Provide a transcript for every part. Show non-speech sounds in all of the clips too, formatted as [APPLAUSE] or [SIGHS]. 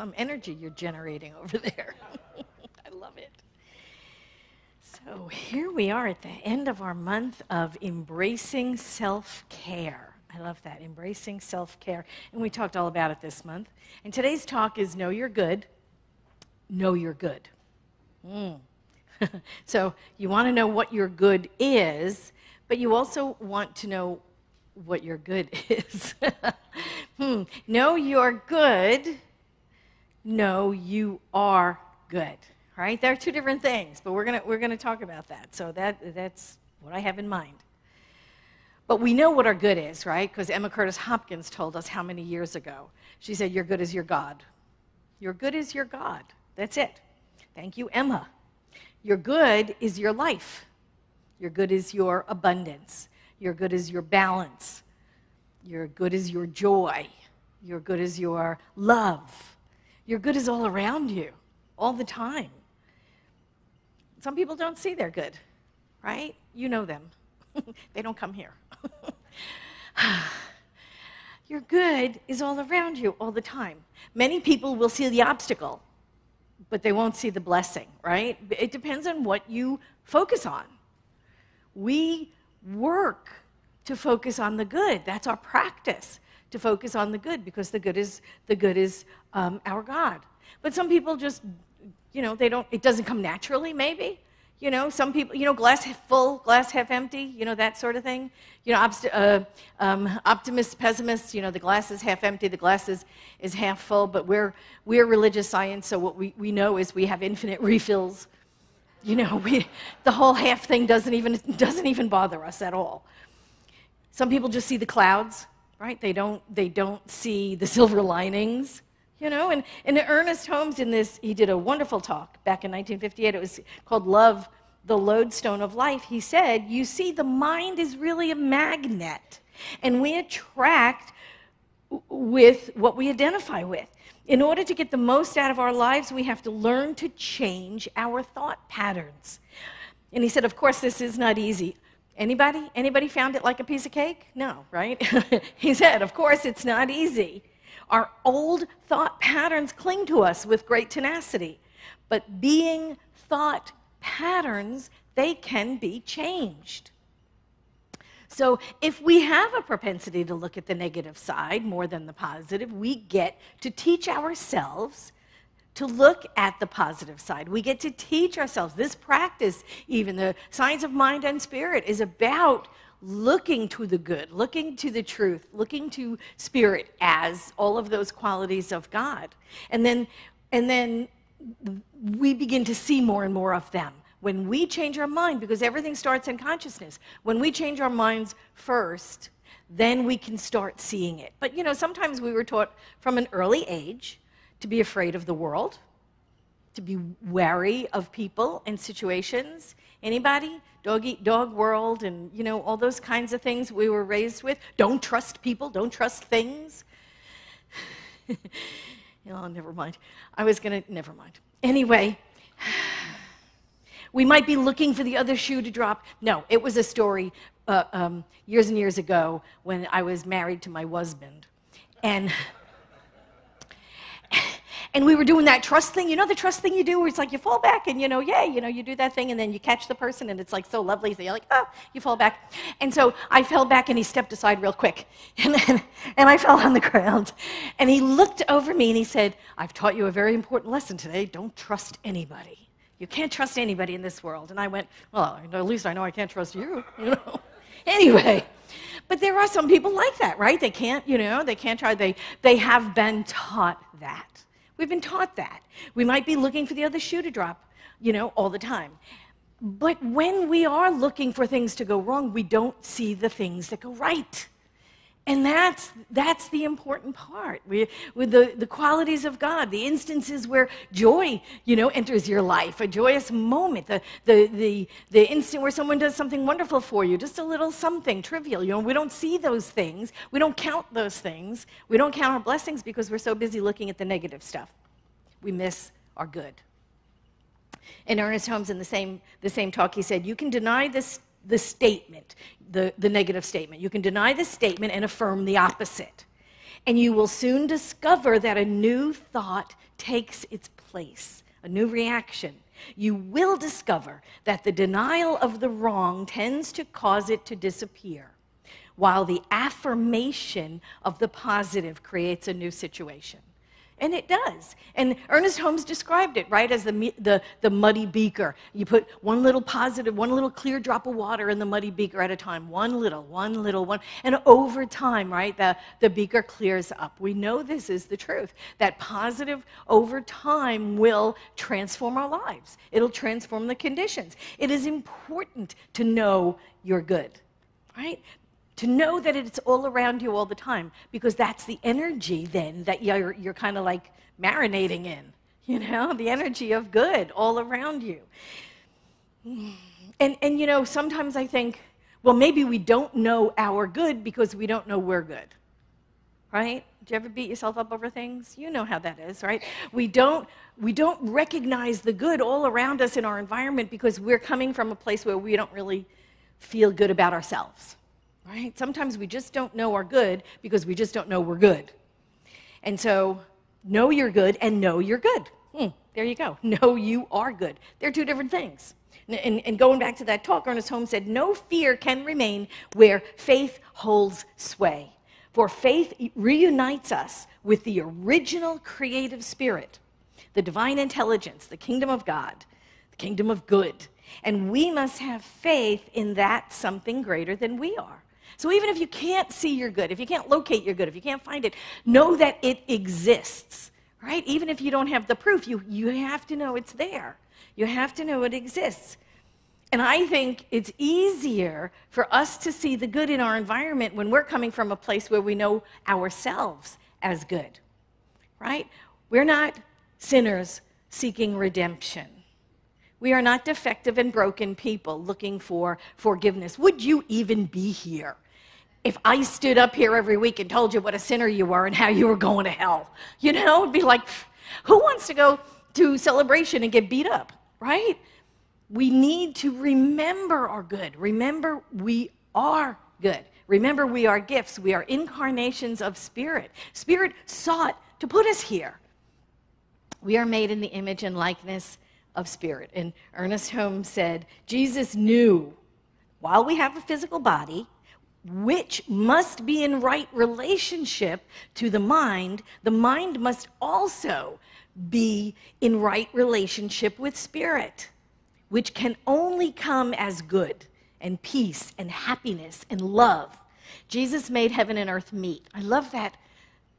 some energy you're generating over [LAUGHS] there. I love it. So here we are at the end of our month of embracing self care. I love that, embracing self care. And we talked all about it this month. And today's talk is Know You're Good. Know You're Good. Mm. [LAUGHS] so you want to know what your good is, but you also want to know what your good [LAUGHS] is. hmm. Know you're good. Know you are good. Right? They're two different things, but we're gonna we're gonna talk about that. So that that's what I have in mind. But we know what our good is, right? Because Emma Curtis Hopkins told us how many years ago. She said, Your good is your God. Your good is your God. That's it. Thank you, Emma. Your good is your life. Your good is your abundance. Your good is your balance. Your good is your joy. Your good is your love. Your good is all around you, all the time. Some people don't see their good, right? You know them. [LAUGHS] they don't come here. [SIGHS] Your good is all around you all the time. Many people will see the obstacle, but they won't see the blessing, right? It depends on what you focus on. We work to focus on the good. That's our practice to focus on the good because the good is the good is um, our God. But some people just, you know, they don't. It doesn't come naturally. Maybe, you know, some people, you know, glass half full, glass half empty. You know that sort of thing. You know, obst- uh, um, optimists, pessimists. You know, the glass is half empty, the glass is, is half full. But we're we're religious science, so what we, we know is we have infinite refills you know, we, the whole half thing doesn't even, doesn't even bother us at all. Some people just see the clouds, right? They don't, they don't see the [LAUGHS] silver linings, you know? And, and Ernest Holmes, in this, he did a wonderful talk back in 1958. It was called Love, the Lodestone of Life. He said, You see, the mind is really a magnet, and we attract with what we identify with. In order to get the most out of our lives, we have to learn to change our thought patterns. And he said, Of course, this is not easy. Anybody? Anybody found it like a piece of cake? No, right? [LAUGHS] he said, Of course, it's not easy. Our old thought patterns cling to us with great tenacity. But being thought patterns, they can be changed. So, if we have a propensity to look at the negative side more than the positive, we get to teach ourselves to look at the positive side. We get to teach ourselves. This practice, even the science of mind and spirit, is about looking to the good, looking to the truth, looking to spirit as all of those qualities of God. And then, and then we begin to see more and more of them when we change our mind, because everything starts in consciousness, when we change our minds first, then we can start seeing it. But you know, sometimes we were taught from an early age to be afraid of the world, to be wary of people and situations. Anybody? Dog eat dog world and you know all those kinds of things we were raised with. Don't trust people, don't trust things. [LAUGHS] oh, never mind. I was gonna never mind. Anyway, [SIGHS] we might be looking for the other shoe to drop. No, it was a story uh, um, years and years ago when I was married to my husband. And and we were doing that trust thing. You know the trust thing you do where it's like you fall back and you know, yay, you know, you do that thing and then you catch the person and it's like so lovely. So you're like, oh, you fall back. And so I fell back and he stepped aside real quick. [LAUGHS] And, and I fell on the ground. And he looked over me and he said, I've taught you a very important lesson today. Don't trust anybody. You can't trust anybody in this world. And I went, Well, at least I know I can't trust you, [LAUGHS] you know. anyway, but there are some people like that, right? They can't, you know, they can't try. They, they have been taught that. We've been taught that. We might be looking for the other shoe to drop, you know, all the time. But when we are looking for things to go wrong, we don't see the things that go right. And that's, that's the important part. We, with the, the qualities of God, the instances where joy, you know, enters your life, a joyous moment, the, the, the, the instant where someone does something wonderful for you, just a little something trivial. You know, we don't see those things. We don't count those things. We don't count our blessings because we're so busy looking at the negative stuff. We miss our good. And Ernest Holmes, in the same, the same talk, he said, You can deny this the statement, the, the negative statement. You can deny the statement and affirm the opposite. And you will soon discover that a new thought takes its place, a new reaction. You will discover that the denial of the wrong tends to cause it to disappear, while the affirmation of the positive creates a new situation. And it does. And Ernest Holmes described it, right, as the, the, the muddy beaker. You put one little positive, one little clear drop of water in the muddy beaker at a time, one little, one little, one. And over time, right, the, the beaker clears up. We know this is the truth, that positive over time will transform our lives, it'll transform the conditions. It is important to know you're good right? To know that it's all around you all the time because that's the energy then that you're, you're kind of like marinating in, you know, the energy of good all around you. And, and you know, sometimes I think, well, maybe we don't know our good because we don't know we're good, right? Do you ever beat yourself up over things? You know how that is, right? We don't, we don't recognize the good all around us in our environment because we're coming from a place where we don't really feel good about ourselves right? Sometimes we just don't know our good because we just don't know we're good. And so, know you're good and know you're good. Hmm, there you go. [LAUGHS] Know you are good. They're two different things. And, and, going back to that talk, Ernest Holmes said, No fear can remain where faith holds sway. For faith reunites us with the original creative spirit, the divine intelligence, the kingdom of God, the kingdom of good. And we must have faith in that something greater than we are. So even if you can't see your good, if you can't locate your good, if you can't find it, know that it exists, right? Even if you don't have the proof, you, you have to know it's there. You have to know it exists. And I think it's easier for us to see the good in our environment when we're coming from a place where we know ourselves as good, right? We're not sinners seeking redemption. We are not defective and broken people looking for forgiveness. Would you even be here if I stood up here every week and told you what a sinner you were and how you were going to hell. You know, it'd be like, who wants to go to celebration and get beat up, right? We need to remember our good. Remember, we are good. Remember, we are gifts. We are incarnations of Spirit. Spirit sought to put us here. We are made in the image and likeness of Spirit. And Ernest Holmes said, Jesus knew while we have a physical body, which must be in right relationship to the mind, the mind must also be in right relationship with spirit, which can only come as good and peace and happiness and love. Jesus made heaven and earth meet. I love that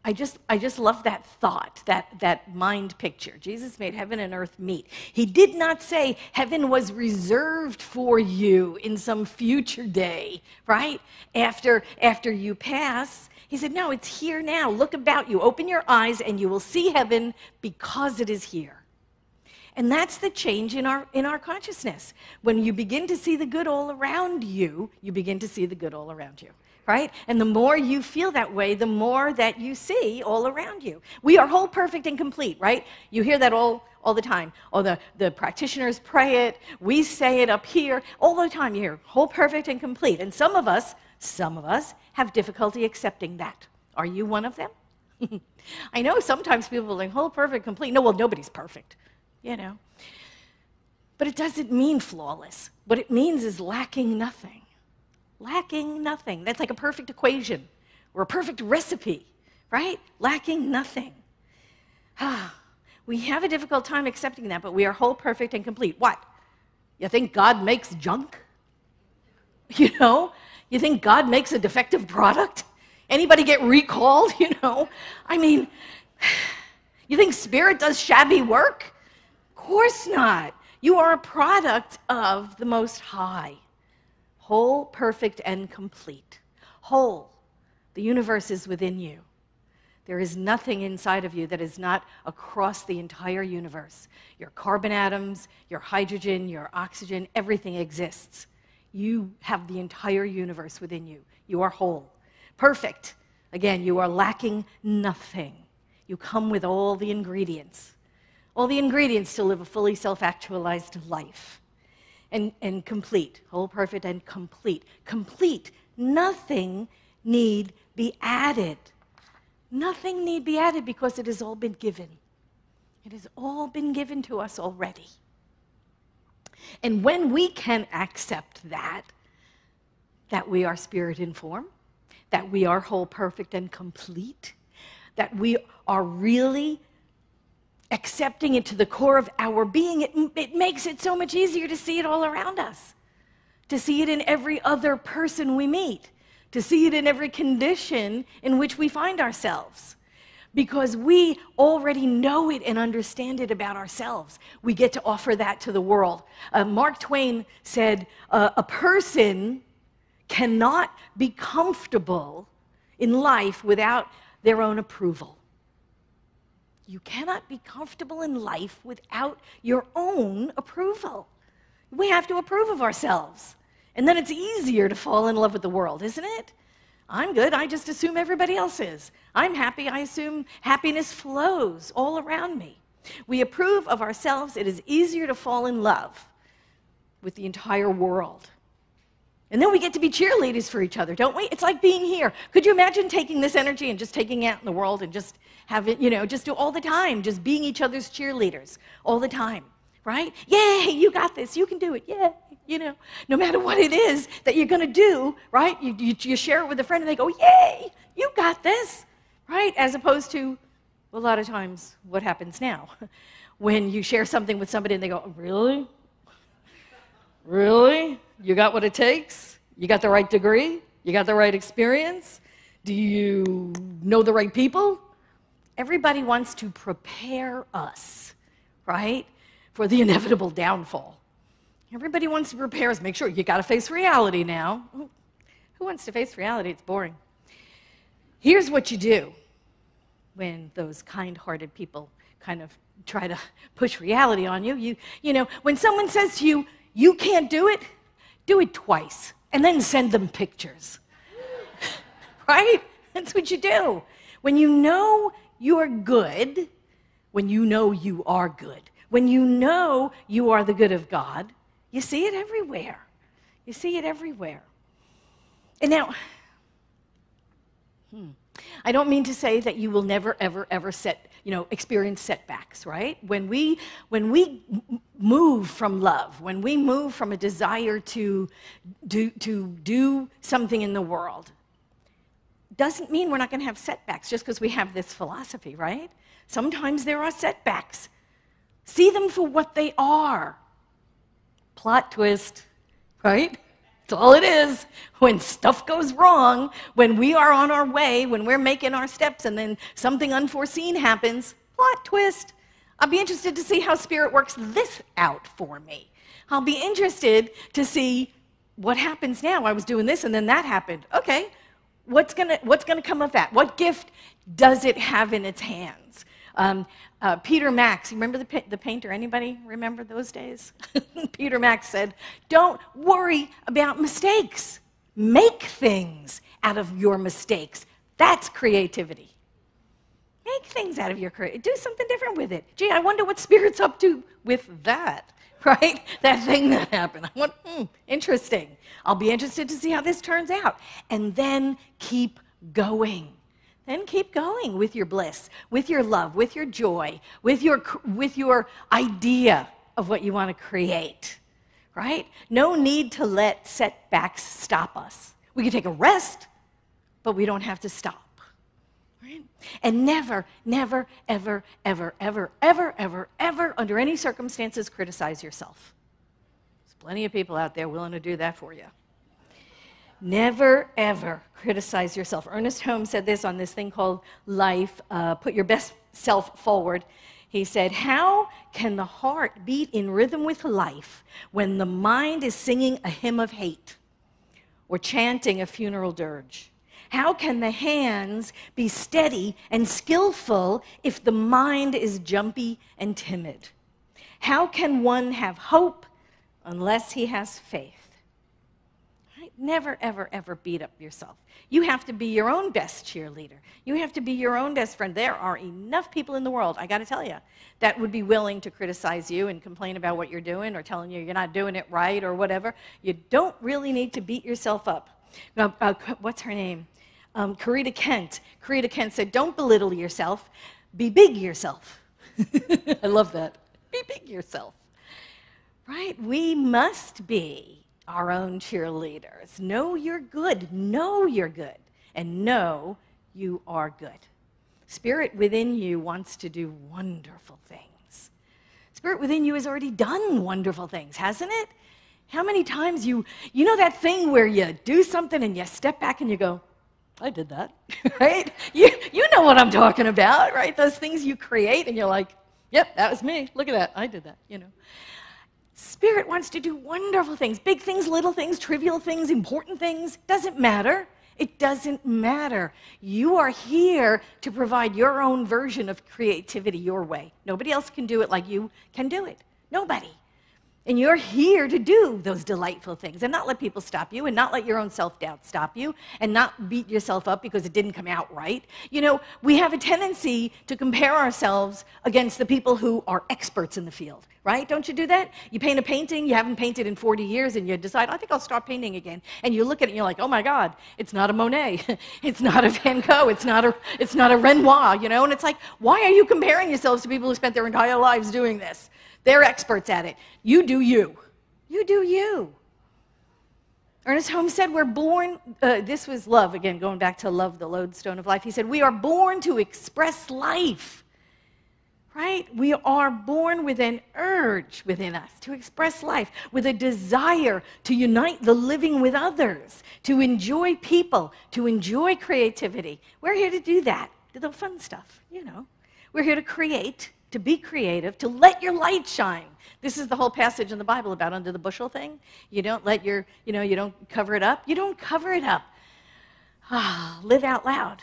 I just, I just love that thought, that, that mind picture. Jesus made heaven and earth meet. He did not say heaven was reserved for you in some future day, right? After, after you pass. He said, No, it's here now. Look about you. Open your eyes and you will see heaven because it is here. And that's the change in our, in our consciousness. When you begin to see the good all around you, you begin to see the good all around you right? And the more you feel that way, the more that you see all around you. We are whole, perfect, and complete, right? You hear that all, all the time. All the, the practitioners pray it, we say it up here. All the time you hear whole, perfect, and complete. And some of us, some of us, have difficulty accepting that. Are you one of them? [LAUGHS] I know sometimes people are like, whole, perfect, complete. No, well, nobody's perfect, you know. But it doesn't mean flawless. What it means is lacking nothing lacking nothing. That's like a perfect equation or a perfect recipe, right? Lacking nothing. Ah, we have a difficult time accepting that, but we are whole, perfect, and complete. What? You think God makes junk? [LAUGHS] You know? You think God makes a defective product? Anybody get recalled? [LAUGHS] You know? I mean, [SIGHS] you think Spirit does shabby work? Of course not. You are a product of the Most High whole, perfect, and complete. Whole. The universe is within you. There is nothing inside of you that is not across the entire universe. Your carbon atoms, your hydrogen, your oxygen, everything exists. You have the entire universe within you. You are whole. Perfect. Again, you are lacking nothing. You come with all the ingredients, all the ingredients to live a fully self actualized life and, and complete, whole, perfect, and complete. Complete. Nothing need be added. Nothing need be added because it has all been given. It has all been given to us already. And when we can accept that, that we are spirit in form, that we are whole, perfect, and complete, that we are really accepting it to the core of our being, it, it makes it so much easier to see it all around us, to see it in every other person we meet, to see it in every condition in which we find ourselves. Because we already know it and understand it about ourselves. We get to offer that to the world. Uh, Mark Twain said, uh, A person cannot be comfortable in life without their own approval. You cannot be comfortable in life without your own approval. We have to approve of ourselves. And then it's easier to fall in love with the world, isn't it? I'm good. I just assume everybody else is. I'm happy. I assume happiness flows all around me. We approve of ourselves. It is easier to fall in love with the entire world. And then we get to be cheerleaders for each other, don't we? It's like being here. Could you imagine taking this energy and just taking it out in the world and just have it, you know, just do all the time, just being each other's cheerleaders all the time, right? Yay, you got this. You can do it. Yeah, you know, no matter what it is that you're going to do, right? You, you, you share it with a friend and they go, yay, you got this, right? As opposed to a lot of times what happens now [LAUGHS] when you share something with somebody and they go, really? Really? You got what it takes? You got the right degree? You got the right experience? Do you know the right people? Everybody wants to prepare us, right, for the inevitable downfall. Everybody wants to prepare us. Make sure you got to face reality now. Who wants to face reality? It's boring. Here's what you do when those kind hearted people kind of try to [LAUGHS] push reality on you. You, you know, when someone says to you, you can't do it, do it twice and then send them pictures. [LAUGHS] right? That's what you do. When you know you're good, when you know you are good, when you know you are the good of God, you see it everywhere. You see it everywhere. And now, hmm, I don't mean to say that you will never, ever, ever set, you know, experience setbacks, right? When we, when we move from love, when we move from a desire to do, to do something in the world, doesn't mean we're not going to have setbacks just because we have this philosophy, right? Sometimes there are setbacks. See them for what they are. Plot twist, right? That's all it is. When stuff goes wrong, when we are on our way, when we're making our steps, and then something unforeseen happens, plot twist. I'll be interested to see how Spirit works this out for me. I'll be interested to see what happens now. I was doing this and then that happened. Okay, what's gonna, what's gonna come of that? What gift does it have in its hands? Um, uh, Peter Max, you remember the, the painter? Anybody remember those days? [LAUGHS] Peter Max said, Don't worry about mistakes. Make things out of your mistakes. That's creativity. Make things out of your creativity. Do something different with it. Gee, I wonder what Spirit's up to with that, [LAUGHS] right? That thing that happened. I went, hmm, interesting. I'll be interested to see how this turns out. And then keep going then keep going with your bliss, with your love, with your joy, with your, with your idea of what you want to create, right? No need to let setbacks stop us. We can take a rest, but we don't have to stop. And never, never, ever, ever, ever, ever, ever, ever, under any circumstances, criticize yourself. There's plenty of people out there willing to do that for you. Never, ever criticize yourself. Ernest Holmes said this on this thing called Life uh, Put Your Best Self Forward. He said, How can the heart beat in rhythm with life when the mind is singing a hymn of hate or chanting a funeral dirge? How can the hands be steady and skillful if the mind is jumpy and timid? How can one have hope unless he has faith? Never, ever, ever beat up yourself. You have to be your own best cheerleader. You have to be your own best friend. There are enough people in the world, I got to tell you, that would be willing to criticize you and complain about what you're doing or telling you you're not doing it right or whatever. You don't really need to beat yourself up. Now, uh, what's her name? Um, Corita Kent. Corita Kent said, Don't belittle yourself, be big yourself. [LAUGHS] I love that. Be big yourself. Right? We must be our own cheerleaders. Know you're good. Know you're good. And know you are good. Spirit within you wants to do wonderful things. Spirit within you has already done wonderful things, hasn't it? How many times you, you know that thing where you do something and you step back and you go, I did that, [LAUGHS] right? You, you know what I'm talking about, right? Those things you create and you're like, yep, that was me. Look at that. I did that, you know. Spirit wants to do wonderful things big things, little things, trivial things, important things. Doesn't matter. It doesn't matter. You are here to provide your own version of creativity your way. Nobody else can do it like you can do it. Nobody. And you're here to do those delightful things and not let people stop you and not let your own self doubt stop you and not beat yourself up because it didn't come out right. You know, we have a tendency to compare ourselves against the people who are experts in the field, right? Don't you do that? You paint a painting, you haven't painted in 40 years, and you decide, I think I'll start painting again. And you look at it and you're like, oh my God, it's not a Monet, [LAUGHS] it's not a Van Gogh, it's not a, it's not a Renoir, you know? And it's like, why are you comparing yourselves to people who spent their entire lives doing this? They're experts at it. You do you. You do you. Ernest Holmes said, We're born, uh, this was love, again, going back to love, the lodestone of life. He said, We are born to express life, right? We are born with an urge within us to express life, with a desire to unite the living with others, to enjoy people, to enjoy creativity. We're here to do that, do the fun stuff, you know. We're here to create to be creative, to let your light shine. This is the whole passage in the Bible about under the bushel thing. You don't let your, you know, you don't cover it up. You don't cover it up. Ah, live out loud.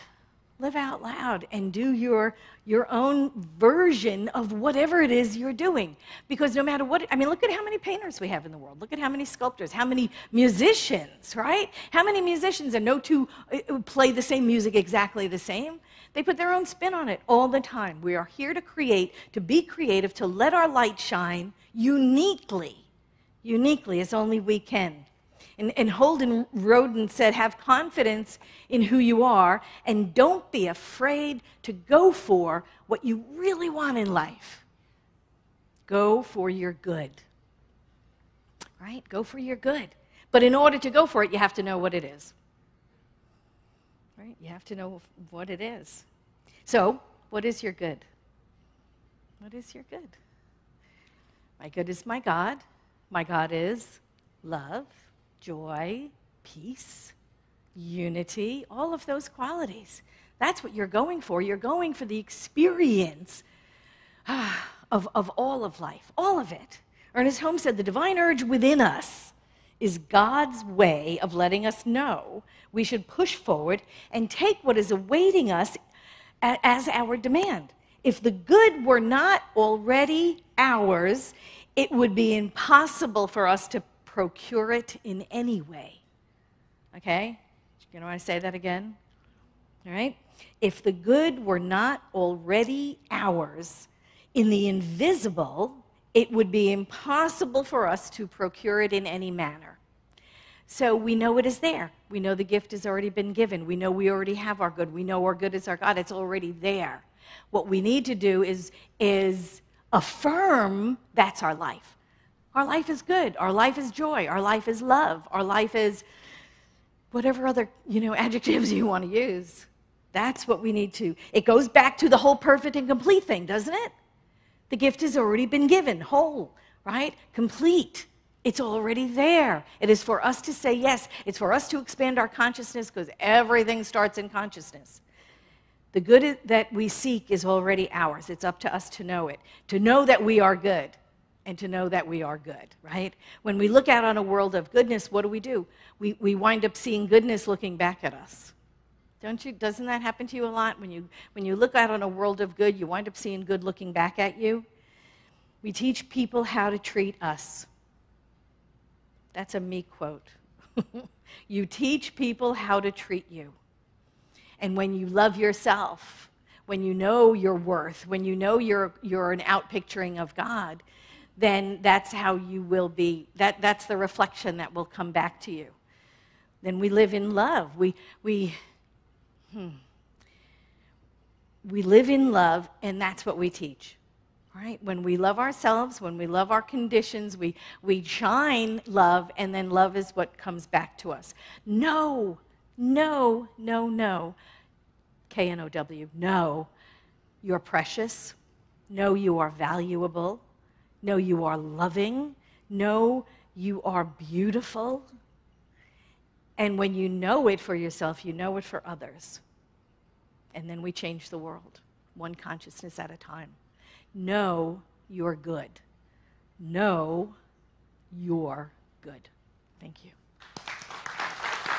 Live out loud and do your, your own version of whatever it is you're doing. Because no matter what, I mean, look at how many painters we have in the world. Look at how many sculptors, how many musicians, right? How many musicians, and no two uh, play the same music exactly the same. They put their own spin on it all the time. We are here to create, to be creative, to let our light shine uniquely, uniquely as only we can. And, and Holden Roden said, Have confidence in who you are and don't be afraid to go for what you really want in life. Go for your good. Right? Go for your good. But in order to go for it, you have to know what it is. Right? You have to know what it is. So, what is your good? What is your good? My good is my God. My God is love, joy, peace, unity, all of those qualities. That's what you're going for. You're going for the experience ah, of, of all of life, all of it. Ernest Holmes said the divine urge within us is God's way of letting us know we should push forward and take what is awaiting us as our demand. If the good were not already ours, it would be impossible for us to procure it in any way. Okay? You know, I say that again? All right? If the good were not already ours, in the invisible, it would be impossible for us to procure it in any manner. So we know it is there. We know the gift has already been given. We know we already have our good. We know our good is our God. It's already there. What we need to do is, is affirm that's our life. Our life is good. Our life is joy. Our life is love. Our life is whatever other you know [LAUGHS] adjectives you want to use. That's what we need to. It goes back to the whole perfect and complete thing, doesn't it? The gift has already been given, whole, right? Complete. It's already there. It is for us to say yes. It's for us to expand our consciousness because everything starts in consciousness. The good that we seek is already ours. It's up to us to know it, to know that we are good, and to know that we are good, right? When we look out on a world of goodness, what do we do? We, we wind up seeing goodness looking back at us. Don't you? Doesn't that happen to you a lot? When you, when you look out on a world of good, you wind up seeing good looking back at you. We teach people how to treat us. That's a me quote. [LAUGHS] you teach people how to treat you. And when you love yourself, when you know your worth, when you know you're, you're an outpicturing of God, then that's how you will be. That, that's the reflection that will come back to you. Then we live in love. We, we, Hmm. We live in love, and that's what we teach. Right? When we love ourselves, when we love our conditions, we, we shine love, and then love is what comes back to us. No, no, no, no. K N O W, no. You're precious. No, you are valuable. No, you are loving. No, you are beautiful. And when you know it for yourself, you know it for others. And then we change the world, one consciousness at a time. Know you're good. Know you're good. Thank you.